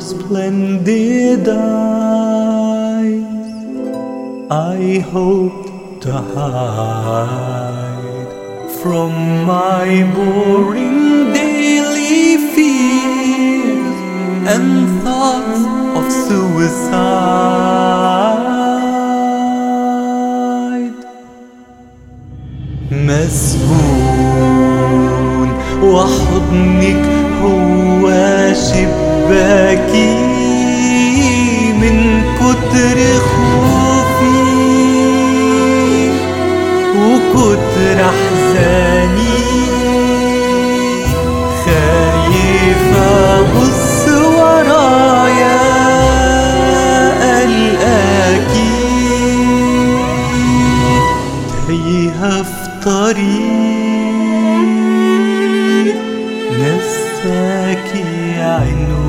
splendid eyes I hoped to hide from my boring daily fears and thoughts of suicide مسجون وحضنك هو شباكي من كتر خوفي وكتر أحزاني. خايف أبص ورايا ألاقي تايهه في طريق Seki Ainu